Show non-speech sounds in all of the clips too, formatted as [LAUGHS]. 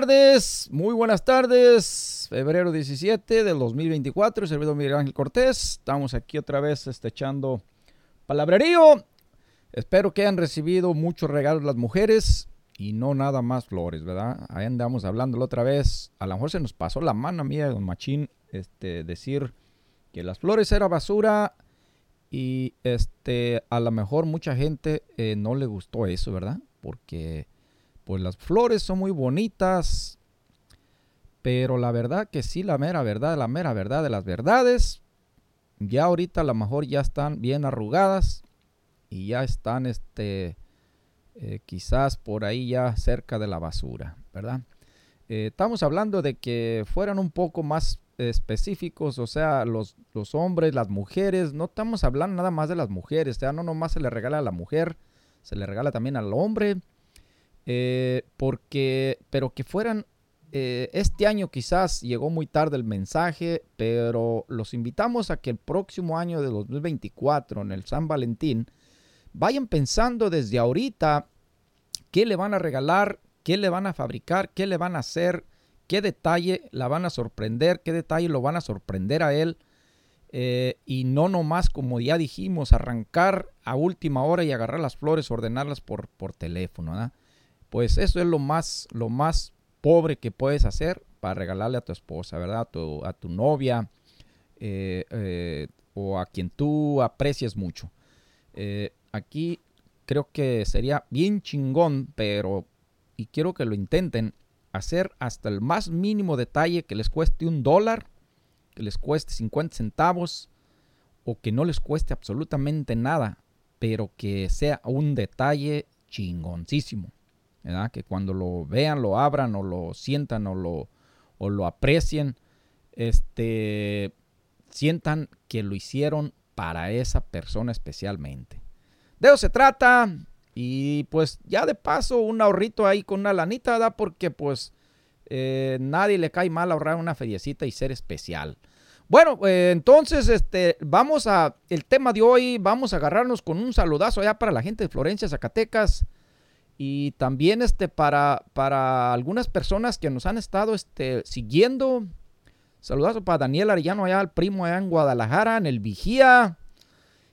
tardes, muy buenas tardes. Febrero 17 del 2024, servidor Miguel Ángel Cortés. Estamos aquí otra vez este, echando palabrerío. Espero que hayan recibido muchos regalos las mujeres y no nada más flores, ¿verdad? Ahí andamos hablándolo otra vez. A lo mejor se nos pasó la mano a mí, a don Machín, este, decir que las flores era basura y este, a lo mejor mucha gente eh, no le gustó eso, ¿verdad? Porque pues las flores son muy bonitas, pero la verdad que sí, la mera verdad, la mera verdad de las verdades, ya ahorita a lo mejor ya están bien arrugadas y ya están este eh, quizás por ahí ya cerca de la basura, ¿verdad? Eh, estamos hablando de que fueran un poco más específicos, o sea, los, los, hombres, las mujeres, no estamos hablando nada más de las mujeres, o sea, no nomás se le regala a la mujer, se le regala también al hombre, eh, porque, pero que fueran, este año quizás llegó muy tarde el mensaje, pero los invitamos a que el próximo año de 2024, en el San Valentín, vayan pensando desde ahorita qué le van a regalar, qué le van a fabricar, qué le van a hacer, qué detalle la van a sorprender, qué detalle lo van a sorprender a él. Eh, y no nomás, como ya dijimos, arrancar a última hora y agarrar las flores, ordenarlas por, por teléfono. Pues eso es lo más, lo más pobre que puedes hacer para regalarle a tu esposa, ¿verdad? A tu, a tu novia eh, eh, o a quien tú aprecies mucho aquí creo que sería bien chingón, pero, y quiero que lo intenten, hacer hasta el más mínimo detalle que les cueste un dólar, que les cueste 50 centavos, o que no les cueste absolutamente nada, pero que sea un detalle chingoncísimo. ¿Verdad? Que cuando lo vean, lo abran o lo sientan o lo, o lo aprecien, este, sientan que lo hicieron para esa persona especialmente. De eso se trata. Y pues ya de paso un ahorrito ahí con una lanita, da Porque pues eh, nadie le cae mal ahorrar una feriecita y ser especial. Bueno, eh, entonces este, vamos a, el tema de hoy, vamos a agarrarnos con un saludazo allá para la gente de Florencia, Zacatecas. Y también este, para, para algunas personas que nos han estado este, siguiendo. Saludazo para Daniel Arellano allá, el primo allá en Guadalajara, en el Vigía.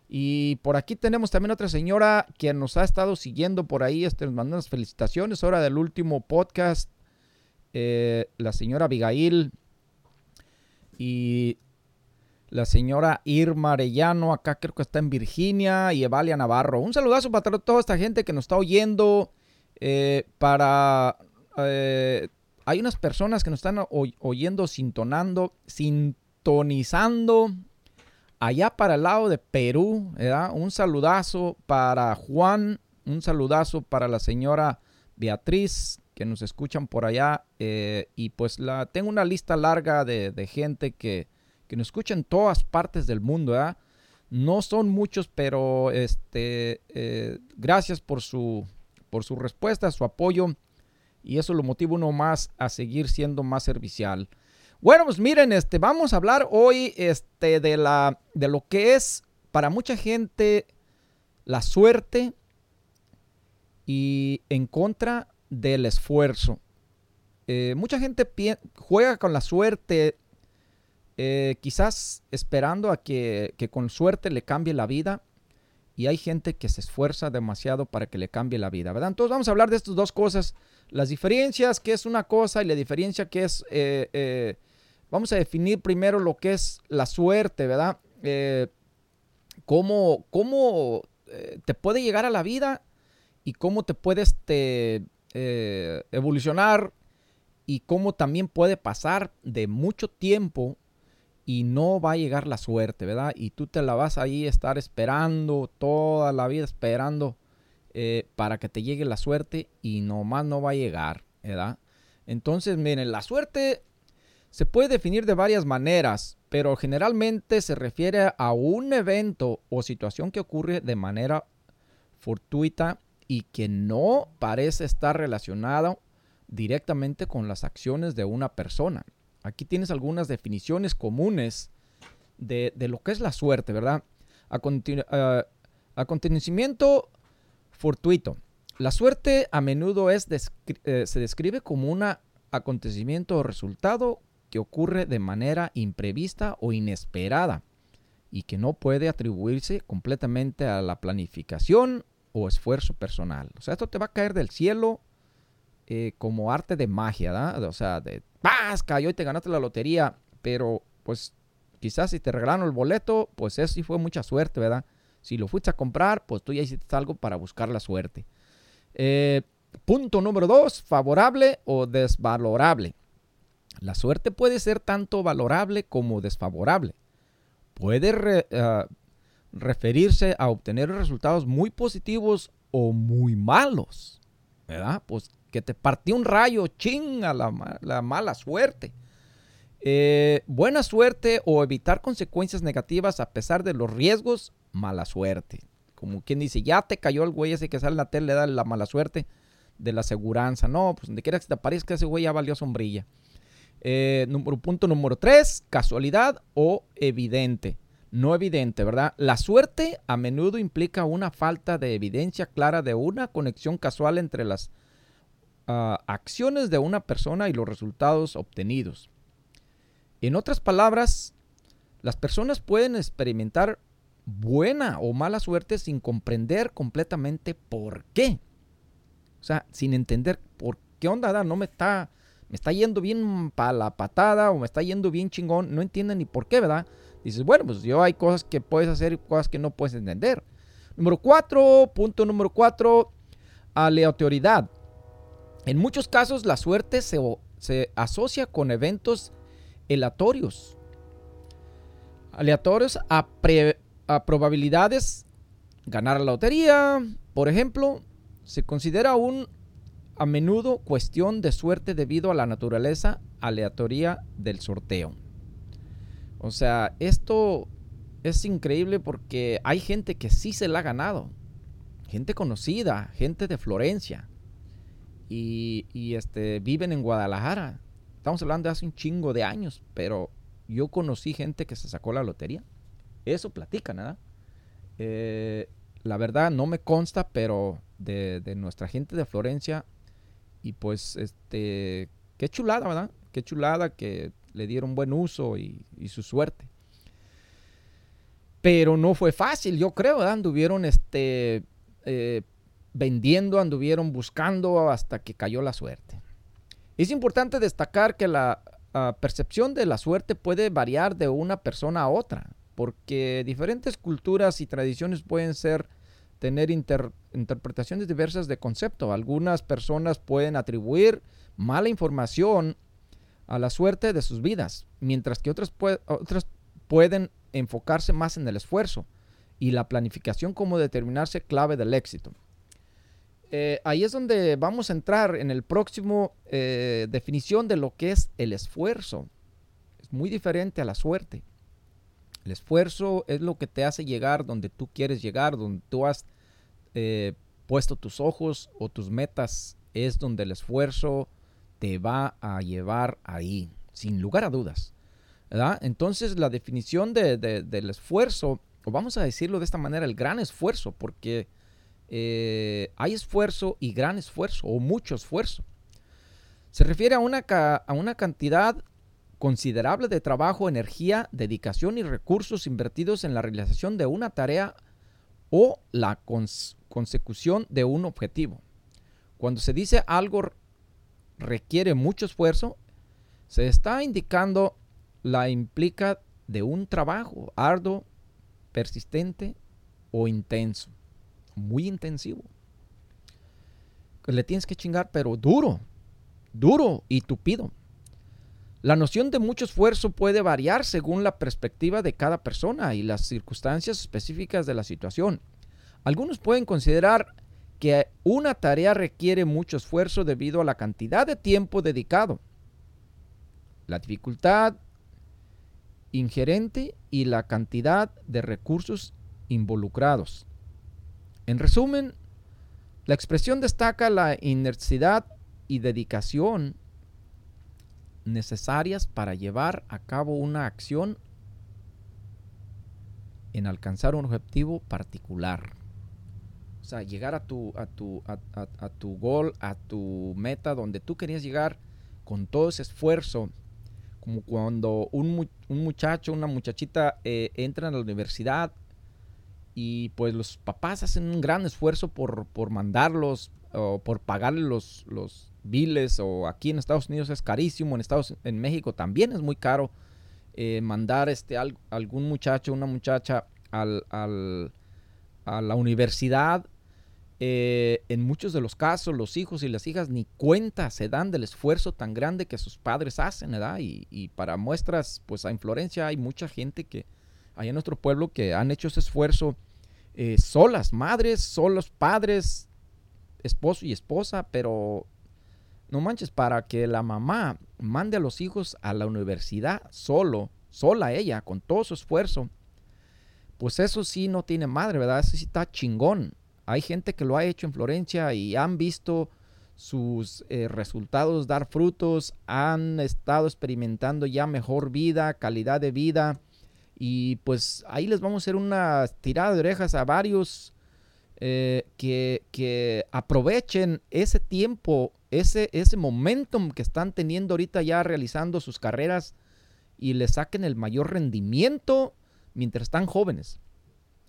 Y por aquí tenemos también otra señora que nos ha estado siguiendo por ahí, este, nos manda unas felicitaciones, ahora del último podcast, eh, la señora Abigail y la señora Irma Arellano, acá creo que está en Virginia, y Evalia Navarro. Un saludazo para toda esta gente que nos está oyendo, eh, para... Eh, hay unas personas que nos están oyendo, sintonando, sintonizando allá para el lado de Perú, un saludazo para Juan, un saludazo para la señora Beatriz, que nos escuchan por allá. Eh, y pues la, tengo una lista larga de, gente que, que, nos escucha en todas partes del mundo. No son muchos, pero este, eh, gracias por su, por su respuesta, su apoyo. Y eso lo motiva uno más a seguir siendo más servicial. Bueno, pues miren, este, vamos a hablar hoy este, de, la, de lo que es para mucha gente la suerte y en contra del esfuerzo. Eh, mucha gente juega con la suerte, eh, quizás esperando a que, con suerte le cambie la vida. Y hay gente que se esfuerza demasiado para que le cambie la vida, ¿verdad? Entonces vamos a hablar de estas dos cosas. Las diferencias, que es una cosa, y la diferencia que es eh, Vamos a definir primero lo que es la suerte, ¿verdad? Eh, cómo, eh, te puede llegar a la vida y cómo te puedes este, eh, evolucionar y cómo también puede pasar de mucho tiempo y no va a llegar la suerte, ¿verdad? Y tú te la vas ahí a estar esperando toda la vida, esperando para que te llegue la suerte y nomás no va a llegar, ¿verdad? Entonces, miren, la suerte se puede definir de varias maneras, pero generalmente se refiere a un evento o situación que ocurre de manera fortuita y que no parece estar relacionado directamente con las acciones de una persona. Aquí tienes algunas definiciones comunes de, lo que es la suerte, ¿verdad? acontecimiento fortuito. La suerte a menudo es eh, se describe como un acontecimiento o resultado que ocurre de manera imprevista o inesperada y que no puede atribuirse completamente a la planificación o esfuerzo personal. O sea, esto te va a caer del cielo eh, como arte de magia, ¿verdad? O sea, de ¡paz! Cayó y te ganaste la lotería, pero pues quizás si te regalaron el boleto, pues eso sí fue mucha suerte, ¿verdad? Si lo fuiste a comprar, pues tú ya hiciste algo para buscar la suerte. Eh, punto número dos, favorable o desvalorable. La suerte puede ser tanto valorable como desfavorable. Puede ah, referirse a obtener resultados muy positivos o muy malos. ¿Verdad? Pues que te partió un rayo, chinga la, la mala suerte. Eh, buena suerte o evitar consecuencias negativas a pesar de los riesgos, mala suerte. Como quien dice, ya te cayó el güey ese que sale en la tele, le da la mala suerte de la aseguranza. No, pues donde quiera que te aparezca ese güey ya valió sombrilla. Eh, punto número tres, casualidad o evidente. No evidente, ¿verdad? La suerte a menudo implica una falta de evidencia clara de una conexión casual entre las ah, acciones de una persona y los resultados obtenidos. En otras palabras, las personas pueden experimentar buena o mala suerte sin comprender completamente por qué. O sea, sin entender por qué onda, no me está, me está yendo bien para la patada o me está yendo bien chingón, no entienden ni por qué, ¿verdad? Dices, bueno, pues yo hay cosas que puedes hacer y cosas que no puedes entender. Número cuatro, punto número cuatro, aleatoriedad. En muchos casos la suerte se, se asocia con eventos aleatorios. Aleatorios a, a probabilidades. Ganar la lotería, por ejemplo, se considera un a menudo cuestión de suerte debido a la naturaleza aleatoria del sorteo. O sea, esto es increíble porque hay gente que sí se la ha ganado. Gente conocida, gente de Florencia. Y, y este, viven en Guadalajara. Estamos hablando de hace un chingo de años, pero yo conocí gente que se sacó la lotería. Eso platica, nada. Eh, la verdad no me consta, pero de, nuestra gente de Florencia. Y pues, este, qué chulada, ¿verdad? Qué chulada que le dieron buen uso y, su suerte. Pero no fue fácil, yo creo. Anduvieron este, eh, vendiendo, anduvieron buscando hasta que cayó la suerte. Es importante destacar que la percepción de la suerte puede variar de una persona a otra, porque diferentes culturas y tradiciones pueden ser tener interpretaciones diversas de concepto. Algunas personas pueden atribuir mala información a la suerte de sus vidas, mientras que otras, otras pueden enfocarse más en el esfuerzo y la planificación como determinarse clave del éxito. Eh, ahí es donde vamos a entrar en el próximo eh, definición de lo que es el esfuerzo. Es muy diferente a la suerte. El esfuerzo es lo que te hace llegar donde tú quieres llegar, donde tú has eh, puesto tus ojos o tus metas. Es donde el esfuerzo te va a llevar ahí, sin lugar a dudas. Entonces la definición del esfuerzo, o vamos a decirlo de esta manera, el gran esfuerzo, porque eh, hay esfuerzo y gran esfuerzo o mucho esfuerzo. Se refiere a una, a una cantidad considerable de trabajo, energía, dedicación y recursos invertidos en la realización de una tarea o la consecución de un objetivo. Cuando se dice algo requiere mucho esfuerzo, se está indicando la implica de un trabajo arduo, persistente o intenso muy intensivo. Le tienes que chingar, pero duro, duro y tupido. La noción de mucho esfuerzo puede variar según la perspectiva de cada persona y las circunstancias específicas de la situación. Algunos pueden considerar que una tarea requiere mucho esfuerzo debido a la cantidad de tiempo dedicado, la dificultad ingerente y la cantidad de recursos involucrados. En resumen, la expresión destaca la inercidad y dedicación necesarias para llevar a cabo una acción en alcanzar un objetivo particular. Llegar a tu, a tu, a, tu gol, a tu meta donde tú querías llegar con todo ese esfuerzo. Como cuando un, muchacho, una muchachita eh, entra en la universidad y pues los papás hacen un gran esfuerzo por, por mandarlos o por pagarle los, los biles o aquí en Estados Unidos es carísimo, en Estados en México también es muy caro eh, mandar este, algún muchacho, una muchacha al, al, a la universidad. Eh, en muchos de los casos, los hijos y las hijas ni cuenta se dan del esfuerzo tan grande que sus padres hacen, ¿verdad? Y, y para muestras, pues en Florencia hay mucha gente que, hay en nuestro pueblo, que han hecho ese esfuerzo eh, solas, madres, solos padres, esposo y esposa, pero no manches, para que la mamá mande a los hijos a la universidad solo, sola ella, con todo su esfuerzo, pues eso sí no tiene madre, ¿verdad? Eso sí está chingón. Hay gente que lo ha hecho en Florencia y han visto sus eh, resultados dar frutos, han estado experimentando ya mejor vida, calidad de vida. Y pues ahí les vamos a hacer una tirada de orejas a varios eh, que, aprovechen ese tiempo, ese, ese momentum que están teniendo ahorita ya realizando sus carreras y le saquen el mayor rendimiento mientras están jóvenes,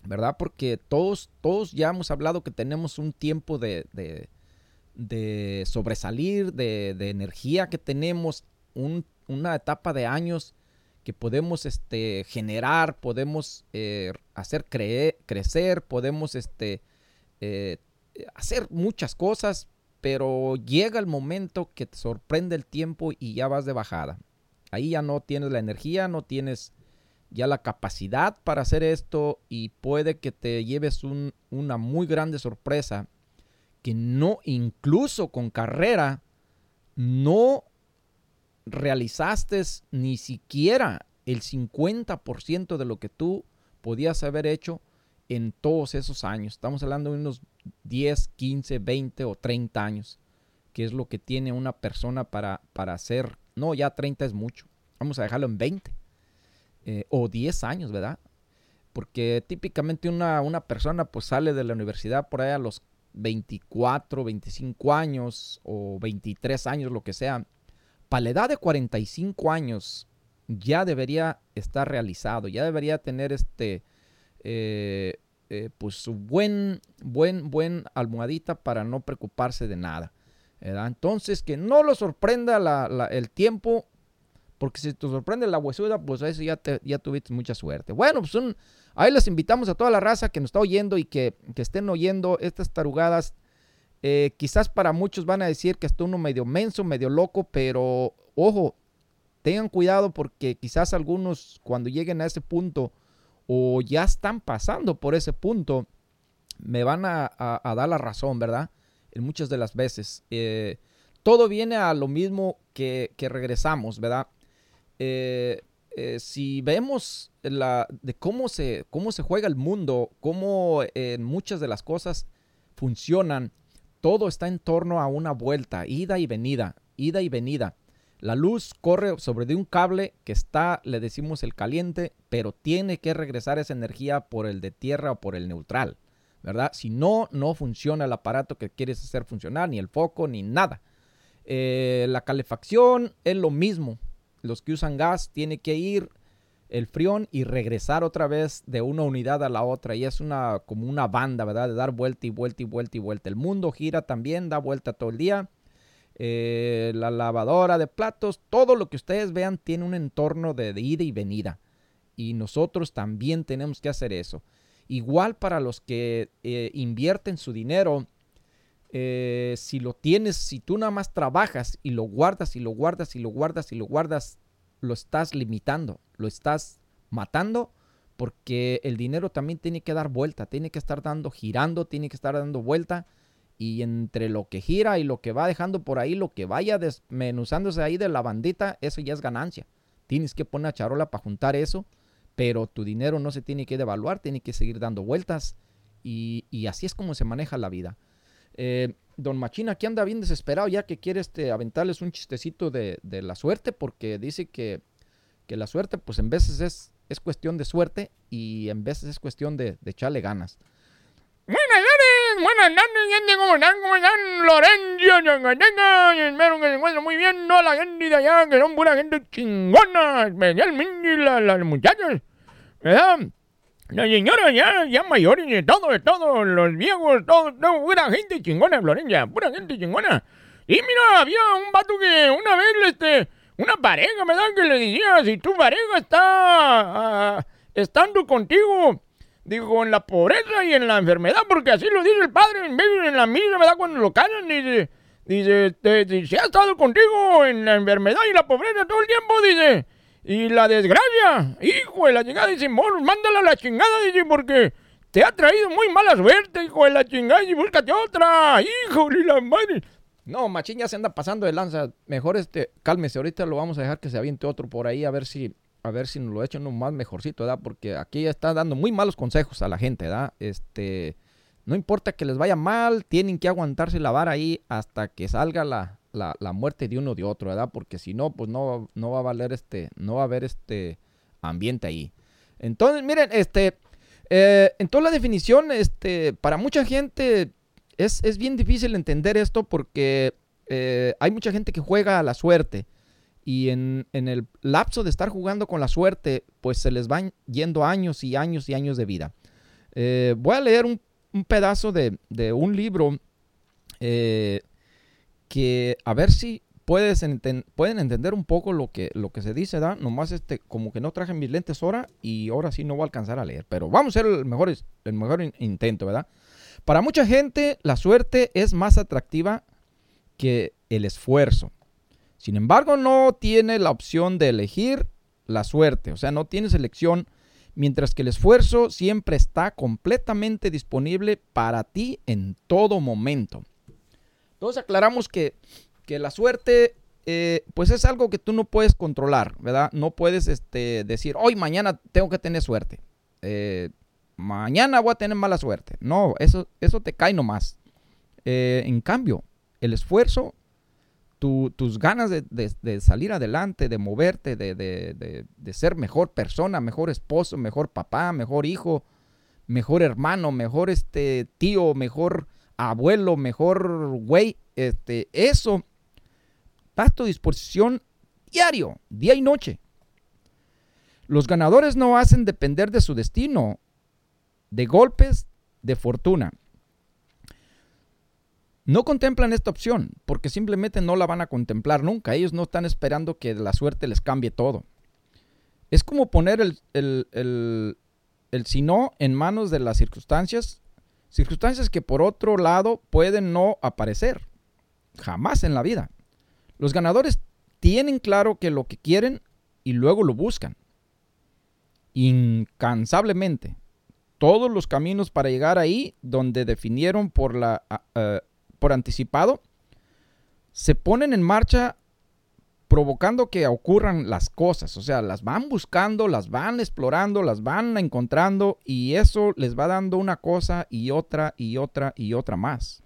¿verdad? Porque todos, todos ya hemos hablado que tenemos un tiempo de, de, sobresalir, de, energía que tenemos, una etapa de años que podemos este, generar, podemos eh, hacer crecer, podemos este, eh, hacer muchas cosas, pero llega el momento que te sorprende el tiempo y ya vas de bajada. Ahí ya no tienes la energía, no tienes ya la capacidad para hacer esto y puede que te lleves una muy grande sorpresa que no, incluso con carrera, no realizaste ni siquiera el 50% de lo que tú podías haber hecho en todos esos años. Estamos hablando de unos 10, 15, 20 o 30 años, que es lo que tiene una persona para, para hacer. No, ya 30 es mucho. Vamos a dejarlo en 20 eh, o 10 años, ¿verdad? Porque típicamente una, una persona pues sale de la universidad por ahí a los 24, 25 años o 23 años, lo que sea. Para la edad de 45 años ya debería estar realizado, ya debería tener este, eh, eh, pues su buen, buen, buen almohadita para no preocuparse de nada. Entonces, que no lo sorprenda el tiempo porque si te sorprende la huesuda, pues eso ya, te, ya tuviste mucha suerte. Bueno, pues ahí les invitamos a toda la raza que nos está oyendo y que, estén oyendo estas tarugadas. Eh, quizás para muchos van a decir que está uno medio menso, medio loco, pero ojo, tengan cuidado porque quizás algunos cuando lleguen a ese punto o ya están pasando por ese punto, me van a, dar la razón, ¿verdad? En muchas de las veces. Eh, todo viene a lo mismo que, que regresamos, ¿verdad? Eh, eh, si vemos la, de cómo se, cómo se juega el mundo, cómo en muchas de las cosas funcionan, todo está en torno a una vuelta, ida y venida, ida y venida. La luz corre sobre de un cable que está, le decimos el caliente, pero tiene que regresar esa energía por el de tierra o por el neutral, ¿verdad? Si no, no funciona el aparato que quieres hacer funcionar, ni el foco, ni nada. Eh, la calefacción es lo mismo, los que usan gas tienen que ir el frión y regresar otra vez de una unidad a la otra. Y es una como una banda, ¿verdad? De dar vuelta y vuelta y vuelta y vuelta. El mundo gira también, da vuelta todo el día. Eh, la lavadora de platos, todo lo que ustedes vean tiene un entorno de, ida y venida. Y nosotros también tenemos que hacer eso. Igual para los que eh, invierten su dinero eh, si lo tienes, si tú nada más trabajas y lo guardas y lo guardas y lo guardas y lo guardas, lo estás limitando, lo estás matando, porque el dinero también tiene que dar vuelta, tiene que estar dando, girando, tiene que estar dando vuelta. Y entre lo que gira y lo que va dejando por ahí, lo que vaya desmenuzándose ahí de la bandita, eso ya es ganancia. Tienes que poner charola para juntar eso, pero tu dinero no se tiene que devaluar, tiene que seguir dando vueltas. Y así es como se maneja la vida. Eh, don Machín aquí anda bien desesperado ya que quiere este, aventarles un chistecito de, la suerte porque dice que, la suerte pues en veces es es cuestión de suerte y en veces es cuestión de, de echarle ganas. Buenas tardes, buenas tardes, ¿cómo están? ¿Cómo están? Lorenzo, que se encuentren muy bien, no la gente de allá, que son pura gente chingona, especialmente las muchachas, ¿verdad? Las señoras ya, ya mayores, de todo, de todo, los viejos, todo, todo, pura gente chingona, Florencia, pura gente chingona. Y mira, había un vato que una vez, este, una pareja, ¿verdad? Que le decía, si tu pareja está uh, estando contigo, digo, en la pobreza y en la enfermedad, porque así lo dice el padre en, en la misa, ¿verdad? Cuando lo casan, dice, dice, si ha estado contigo en la enfermedad y la pobreza todo el tiempo, dice, y la desgracia, hijo de la chingada, dice, mándala a la chingada, dice, porque te ha traído muy mala suerte, hijo de la chingada, y búscate otra, hijo de la madre. No, Machín ya se anda pasando de lanza. Mejor este, cálmese, ahorita lo vamos a dejar que se aviente otro por ahí a ver si a ver si nos lo echan un más mejorcito, ¿verdad? Porque aquí está dando muy malos consejos a la gente, ¿verdad? Este, no importa que les vaya mal, tienen que aguantarse la vara ahí hasta que salga la, la, muerte de uno o de otro, ¿verdad? Porque si no, pues no, no va a valer este, no va a haber este ambiente ahí. Entonces, miren, este, eh, en toda la definición, este, para mucha gente es, es bien difícil entender esto porque eh, hay mucha gente que juega a la suerte y en, el lapso de estar jugando con la suerte, pues se les van yendo años y años y años de vida. Eh, voy a leer un, pedazo de, un libro eh, que a ver si puedes pueden entender un poco lo que, lo que se dice, ¿da? Nomás este, como que no traje mis lentes ahora y ahora sí no voy a alcanzar a leer. Pero vamos a hacer el mejor, el mejor intento, ¿verdad? Para mucha gente, la suerte es más atractiva que el esfuerzo. Sin embargo, no tiene la opción de elegir la suerte, o sea, no tiene elección, mientras que el esfuerzo siempre está completamente disponible para ti en todo momento. Entonces aclaramos que, la suerte eh, pues es algo que tú no puedes controlar, ¿verdad? No puedes este, decir, hoy mañana tengo que tener suerte. Eh, mañana voy a tener mala suerte. No, eso, eso te cae nomás. Eh, en cambio, el esfuerzo tus ganas de, salir adelante, de moverte, de, ser mejor persona, mejor esposo, mejor papá, mejor hijo, mejor hermano, mejor este tío, mejor abuelo, mejor güey, este, eso está a tu disposición diario, día y noche. Los ganadores no hacen depender de su destino, de golpes, de fortuna no contemplan esta opción porque simplemente no la van a contemplar nunca. Ellos no están esperando que la suerte les cambie todo. Es como poner el, el, el, el si no en manos de las circunstancias, circunstancias que por otro lado pueden no aparecer. Jamás en la vida. Los ganadores tienen claro que lo que quieren y luego lo buscan. Incansablemente. Todos los caminos para llegar ahí donde definieron por la por anticipado, se ponen en marcha provocando que ocurran las cosas. O sea, las van buscando, las van explorando, las van encontrando y eso les va dando una cosa y otra y otra y otra más.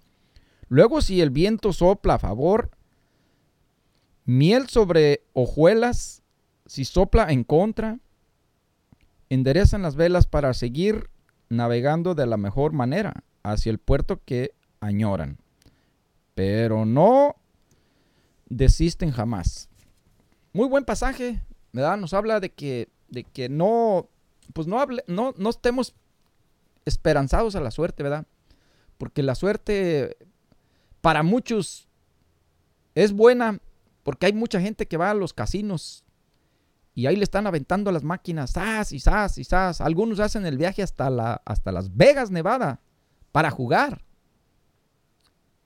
Luego, si el viento sopla a favor, miel sobre hojuelas, si sopla en contra, enderezan las velas para seguir navegando de la mejor manera hacia el puerto que añoran pero no desisten jamás. Muy buen pasaje, ¿verdad? Nos habla de que, de que no, pues no, hable, no, no estemos esperanzados a la suerte, ¿verdad? Porque la suerte para muchos es buena, porque hay mucha gente que va a los casinos y ahí le están aventando las máquinas, ¡zas! y ¡zas! y ¡zas! Algunos hacen el viaje hasta, la, hasta Las Vegas, Nevada, para jugar.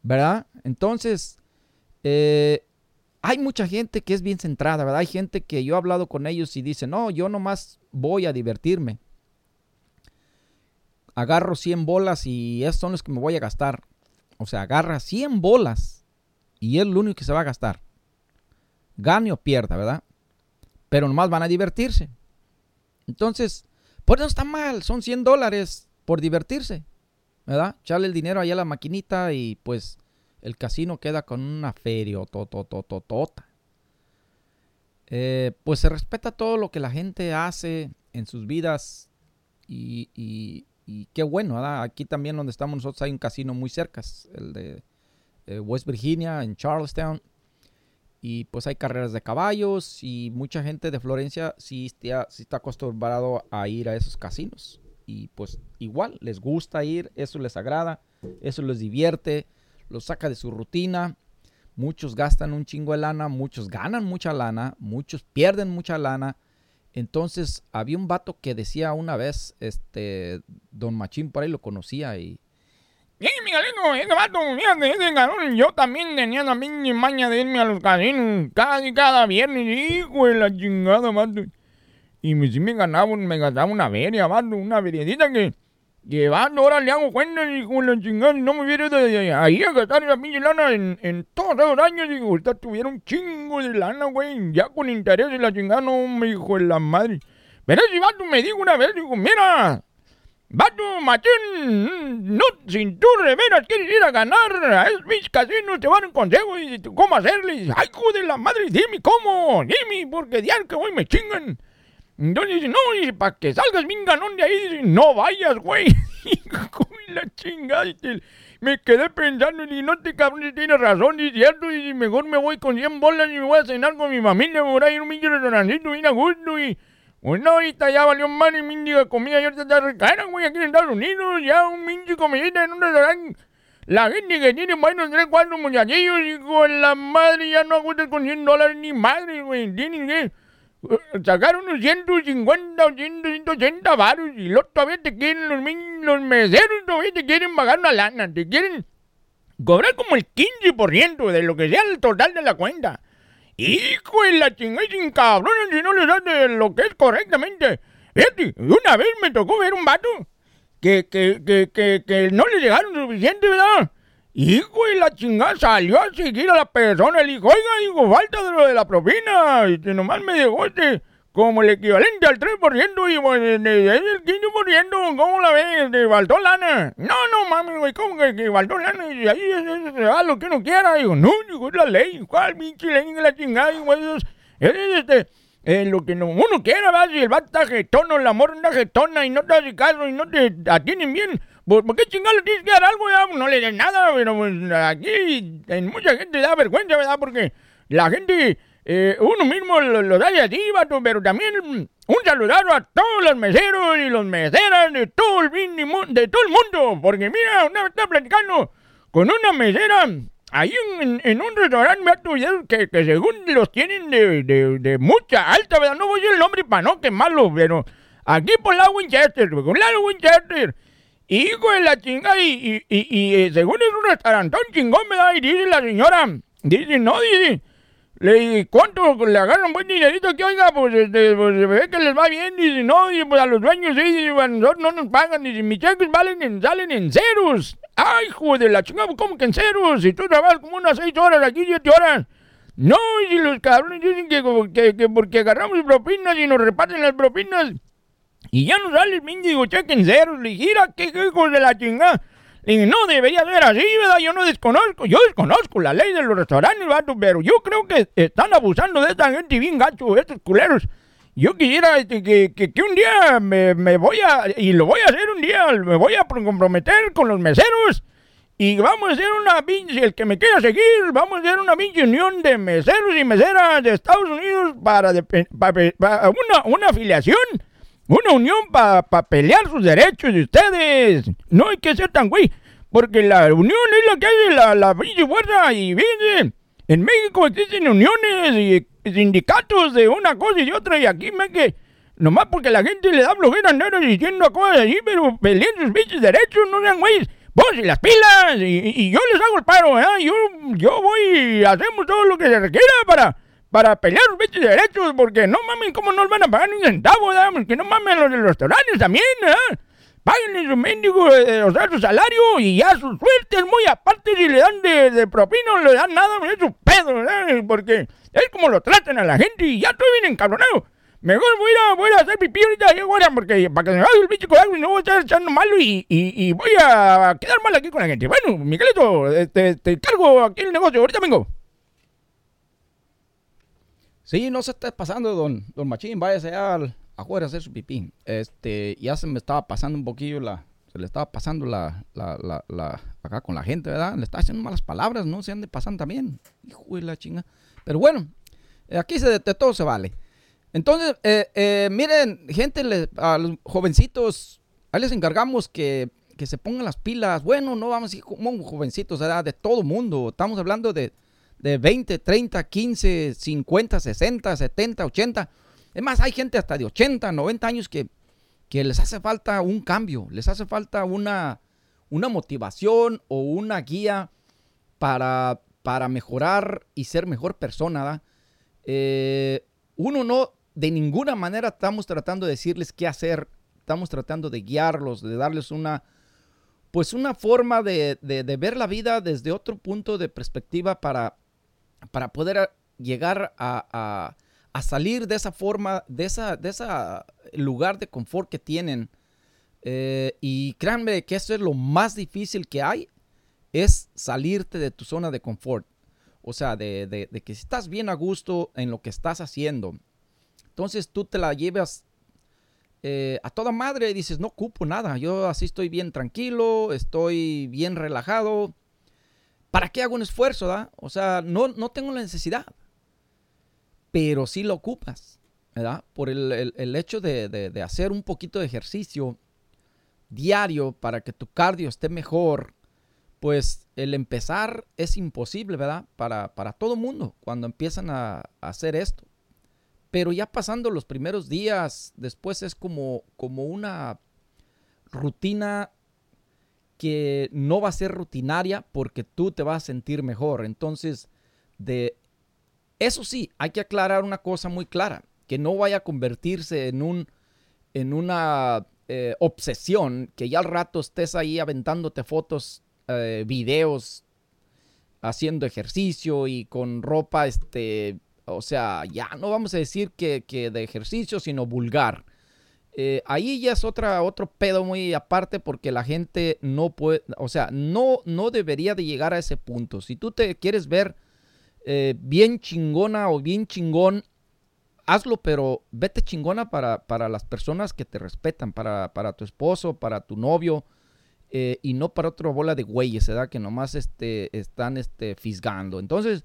¿verdad? Entonces, eh, hay mucha gente que es bien centrada, ¿verdad? Hay gente que yo he hablado con ellos y dicen, no, yo nomás voy a divertirme. Agarro 100 bolas y esos son los que me voy a gastar. O sea, agarra 100 bolas y es lo único que se va a gastar. Gane o pierda, ¿verdad? Pero nomás van a divertirse. Entonces, pues no está mal, son 100 dólares por divertirse. ¿verdad? Echarle el dinero allá a la maquinita y pues el casino queda con una feria totototota. Eh, pues se respeta todo lo que la gente hace en sus vidas y, qué bueno, ¿verdad? Aquí también donde estamos nosotros hay un casino muy cerca, el de eh, West Virginia, en Charlestown. Y pues hay carreras de caballos y mucha gente de Florencia sí está, sí está acostumbrado a ir a esos casinos. Y pues igual, les gusta ir, eso les agrada, eso les divierte, los saca de su rutina. Muchos gastan un chingo de lana, muchos ganan mucha lana, muchos pierden mucha lana. Entonces había un vato que decía una vez, este, Don Machín por ahí lo conocía y Sí, Miguelito, ese vato, fíjate, ese cabrón, yo también tenía la misma maña de irme a los casinos casi cada viernes, hijo de la chingada, vato. Y me, sí me ganaba, me gastaba una feria, vato, una feriecita que, que vato, ahora le hago cuenta, hijo de la chingada, y no me hubiera de- ahí a gastar esa pinche lana en, todos esos años, digo, ahorita tuviera un chingo de lana, güey, ya con interés y la chingada, no, me hijo de la madre. Pero ese vato me dijo una vez, digo, mira, Vato, machín, no, si tú de veras quieres ir a ganar a mis casinos, te van un consejo y cómo hacerle. Y dice, Ay, hijo de la madre, dime cómo, dime, porque diario que voy me chingan. Entonces dice, no, dice, para que salgas bien ganón de ahí, dice, no vayas, güey. [LAUGHS] De la chingada. me quedé pensando y no te cabrón, si tienes razón, y es cierto, y mejor me voy con 100 bolas y me voy a cenar con mi familia, me voy a ir a un pinche restaurantito bien a gusto y... Bueno, ahorita ya valió mal y mendiga comida y ahorita está recara, güey, aquí en Estados Unidos, ya un pinche comidita en un restaurante. La gente que tiene buenos tres, cuatro muchachillos, hijo de la madre, ya no aguantan con 100 dólares ni madre, güey, tienen que eh, sacar unos 150 o 100, 180 varos y luego todavía te quieren los, los meseros, todavía te quieren pagar una lana, te quieren cobrar como el 15% de lo que sea el total de la cuenta. Hijo de la chingada, sin cabrones, si no les das lo que es correctamente. Fíjate, una vez me tocó ver un vato que, que, que, que, que no le llegaron suficiente, ¿verdad? Hijo de la chingada, salió a seguir a la persona. Le dijo, oiga, digo, falta de lo de la propina. Y que nomás me dejó este, como el equivalente al 3%. Y bueno, es el 15%. ¿Cómo la ves? ¿Te faltó lana? No, no mames, güey, ¿cómo que, que faltó lana? Y ahí se da lo que uno quiera. Digo, no, digo, es la ley. ¿Cuál pinche ley la chingada? Digo, eso es, es, este, eh, lo que no- uno quiera, ¿verdad? Si el vato está jetón o la morra jetona y no te hace caso y no te atienden bien, ¿por, por qué chingado le tienes que dar algo? ya? No le des nada, pero pues, aquí en mucha gente da vergüenza, ¿verdad? Porque la gente, eh, uno mismo lo, lo da de así, vato, pero también mm, un saludado a todos los meseros y los meseras de todo el, de todo el mundo. Porque mira, una vez estaba platicando con una mesera ahí en, en un restaurante vato, que, que según los tienen de, de, de mucha alta, ¿verdad? No voy a decir el nombre para no quemarlo, pero aquí por la Winchester, por lado Winchester. Hijo de la chingada, y, y, y, y, eh, según es un restaurantón chingón, ¿verdad? Y dice la señora, dice, no, dice, le dije, ¿cuánto le agarran buen dinerito que oiga? Pues, este, pues se ve que les va bien. Dice, no, dice, pues a los dueños sí, dice, a nosotros no nos pagan. Dice, mis cheques valen en, salen en ceros. Ay, hijo de la chingada, ¿cómo que en ceros? Si tú trabajas como unas seis horas, aquí siete horas. No, y los cabrones dicen que, que, que porque agarramos propinas y nos reparten las propinas. Y ya no sale el mendigo cheque en ceros. Le dije, mira, qué hijos de la chingada. Le dije, no debería ser así, ¿verdad? Yo no desconozco, yo desconozco la ley de los restaurantes, vato, pero yo creo que están abusando de esta gente bien gacho, estos culeros. Yo quisiera este, que, que, que un día me, me voy a, y lo voy a hacer un día, me voy a comprometer con los meseros y vamos a hacer una pinche, el que me quiera seguir, vamos a hacer una pinche unión de meseros y meseras de Estados Unidos para, de- pa- pa- una, una afiliación, una unión para pelear sus derechos de ustedes. No hay que ser tan güey, porque la unión es la que hace la, la fuerza y fíjense, en México existen uniones y sindicatos de una cosa y de otra y aquí me que... Nomás porque la gente le da flojera andar diciendo cosas así, pero peleen sus pinches derechos, no sean güeyes. Pónganse las pilas y, y yo les hago el paro, ¿eh? Yo, yo voy y hacemos todo lo que se requiera para, para pelear sus pinches derechos, porque no mames, ¿cómo no nos van a pagar ni un centavo, ¿verdad? Que no mames los de los restaurantes también, ¿eh? Páguenle su mendigo, eh, o sea, su salario y ya su suerte es muy aparte si le dan de, de propina o le dan nada, es su pedo, ¿verdad? Porque es como lo tratan a la gente y ya estoy bien encabronado. Mejor voy a, voy a hacer pipí ahorita, ya, güera, porque para que me vaya el pinche coraje y no voy a estar echando malo y, y, y voy a quedar mal aquí con la gente. Bueno, Miguelito, este, te cargo aquí el negocio, ahorita vengo. Sí, no se esté pasando, don, don Machín. Váyase a, a afuera a hacer su pipí. Este, ya se me estaba pasando un poquillo la, se le estaba pasando la, la, la, acá con la gente, ¿verdad? Le estaba haciendo malas palabras, ¿no? Se han de pasar también. Hijo de la chinga. Pero bueno, eh, aquí se, de, todo se vale. Entonces, eh, eh, miren, gente, a los jovencitos, ahí les encargamos que, que se pongan las pilas. Bueno, no vamos a decir como jovencitos, ¿verdad? De todo mundo. Estamos hablando de, de 20, 30, 15, 50, 60, 70, 80. Es más, hay gente hasta de 80, 90 años que, que les hace falta un cambio, les hace falta una, una motivación o una guía para, para mejorar y ser mejor persona. Eh, uno no, de ninguna manera estamos tratando de decirles qué hacer, estamos tratando de guiarlos, de darles una, pues una forma de, de- de ver la vida desde otro punto de perspectiva para, para poder a- llegar a, salir de esa forma, de esa, de esa lugar de confort que tienen. Eh, y créanme que eso es lo más difícil que hay, es salirte de tu zona de confort. O sea, de, que estás bien a gusto en lo que estás haciendo, entonces tú te la llevas eh, a toda madre y dices, no ocupo nada, yo así estoy bien tranquilo, estoy bien relajado. ¿Para qué hago un esfuerzo? da? O sea, no, no tengo la necesidad, pero sí lo ocupas, ¿verdad? Por el, el- hecho de, de- de hacer un poquito de ejercicio diario para que tu cardio esté mejor, pues el empezar es imposible, ¿verdad? Para, para todo mundo cuando empiezan a, a hacer esto. Pero ya pasando los primeros días, después es como, como una rutina que no va a ser rutinaria porque tú te vas a sentir mejor. Entonces, de eso sí, hay que aclarar una cosa muy clara, que no vaya a convertirse en un en una eh, obsesión que ya al rato estés ahí aventándote fotos, eh, videos, haciendo ejercicio y con ropa, este, o sea, ya no vamos a decir que, que de ejercicio, sino vulgar. Eh, ahí ya es otra, otro pedo muy aparte porque la gente no puede, o sea, no, no debería de llegar a ese punto. Si tú te quieres ver eh, bien chingona o bien chingón, hazlo, pero vete chingona para, para las personas que te respetan, para, para tu esposo, para tu novio, eh, y no para otra bola de güeyes, ¿verdad? Que nomás este, están este, fisgando. Entonces,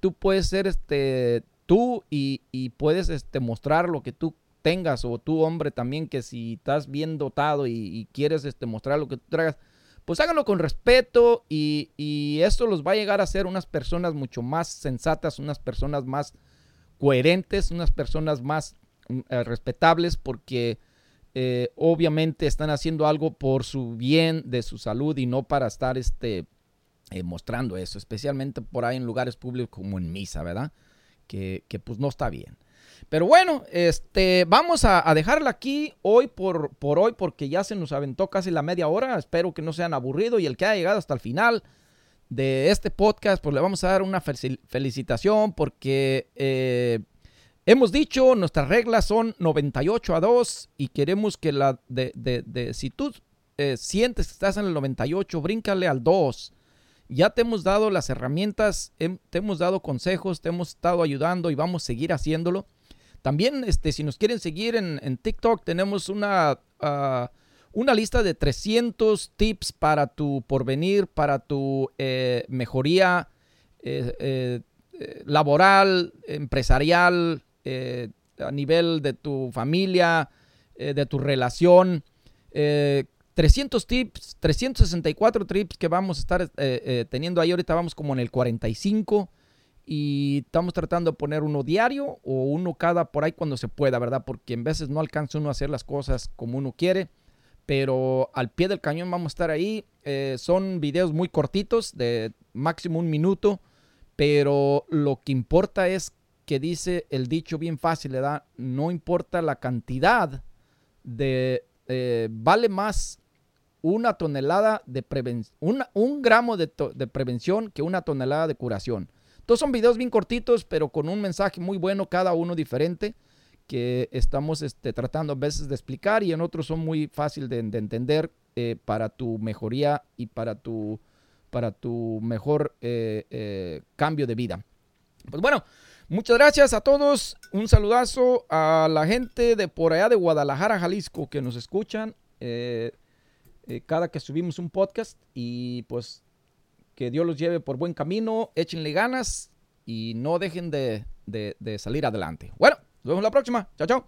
tú puedes ser este, tú y, y puedes este, mostrar lo que tú tengas, o tú, hombre, también, que si estás bien dotado y, quieres este, mostrar lo que tú traigas, pues háganlo con respeto y, y esto los va a llegar a ser unas personas mucho más sensatas, unas personas más coherentes, unas personas más mm, eh, respetables porque eh, obviamente están haciendo algo por su bien de su salud y no para estar este, eh, mostrando eso, especialmente por ahí en lugares públicos como en misa, ¿verdad? Que, que, pues no está bien. Pero bueno, este, vamos a, dejarla aquí hoy por, por hoy porque ya se nos aventó casi la media hora. Espero que no sean aburridos y el que haya llegado hasta el final de este podcast, pues le vamos a dar una fel- felicitación porque eh, hemos dicho, nuestras reglas son 98 a 2 y queremos que la de, de, de si tú eh, sientes que estás en el 98, bríncale al 2. Ya te hemos dado las herramientas, te hemos dado consejos, te hemos estado ayudando y vamos a seguir haciéndolo. También, este, si nos quieren seguir en, en TikTok, tenemos una, ah, una lista de 300 tips para tu porvenir, para tu eh, mejoría eh, eh, laboral, empresarial, a nivel de tu familia, de tu relación. Eh, 300 tips, 364 tips que vamos a estar teniendo ahí. Ahorita vamos como en el 45 y estamos tratando de poner uno diario o uno cada por ahí cuando se pueda, ¿verdad? Porque en veces no alcanza uno a hacer las cosas como uno quiere, pero al pie del cañón vamos a estar ahí. Eh, son videos muy cortitos, de máximo un minuto, pero lo que importa es que dice el dicho bien fácil, ¿verdad? No importa la cantidad de... eh, vale más una tonelada de prevención, un gramo de, prevención que una tonelada de curación. Todos son videos bien cortitos, pero con un mensaje muy bueno, cada uno diferente, que estamos este, tratando a veces de explicar y en otros son muy fácil de, de entender eh, para tu mejoría y para tu, para tu mejor eh, eh, cambio de vida. Pues bueno, Muchas gracias a todos. Un saludazo a la gente de por allá de Guadalajara, Jalisco, que nos escuchan cada que subimos un podcast. Y pues que Dios los lleve por buen camino, échenle ganas y no dejen de, de- salir adelante. Bueno, nos vemos la próxima. Chao, chao.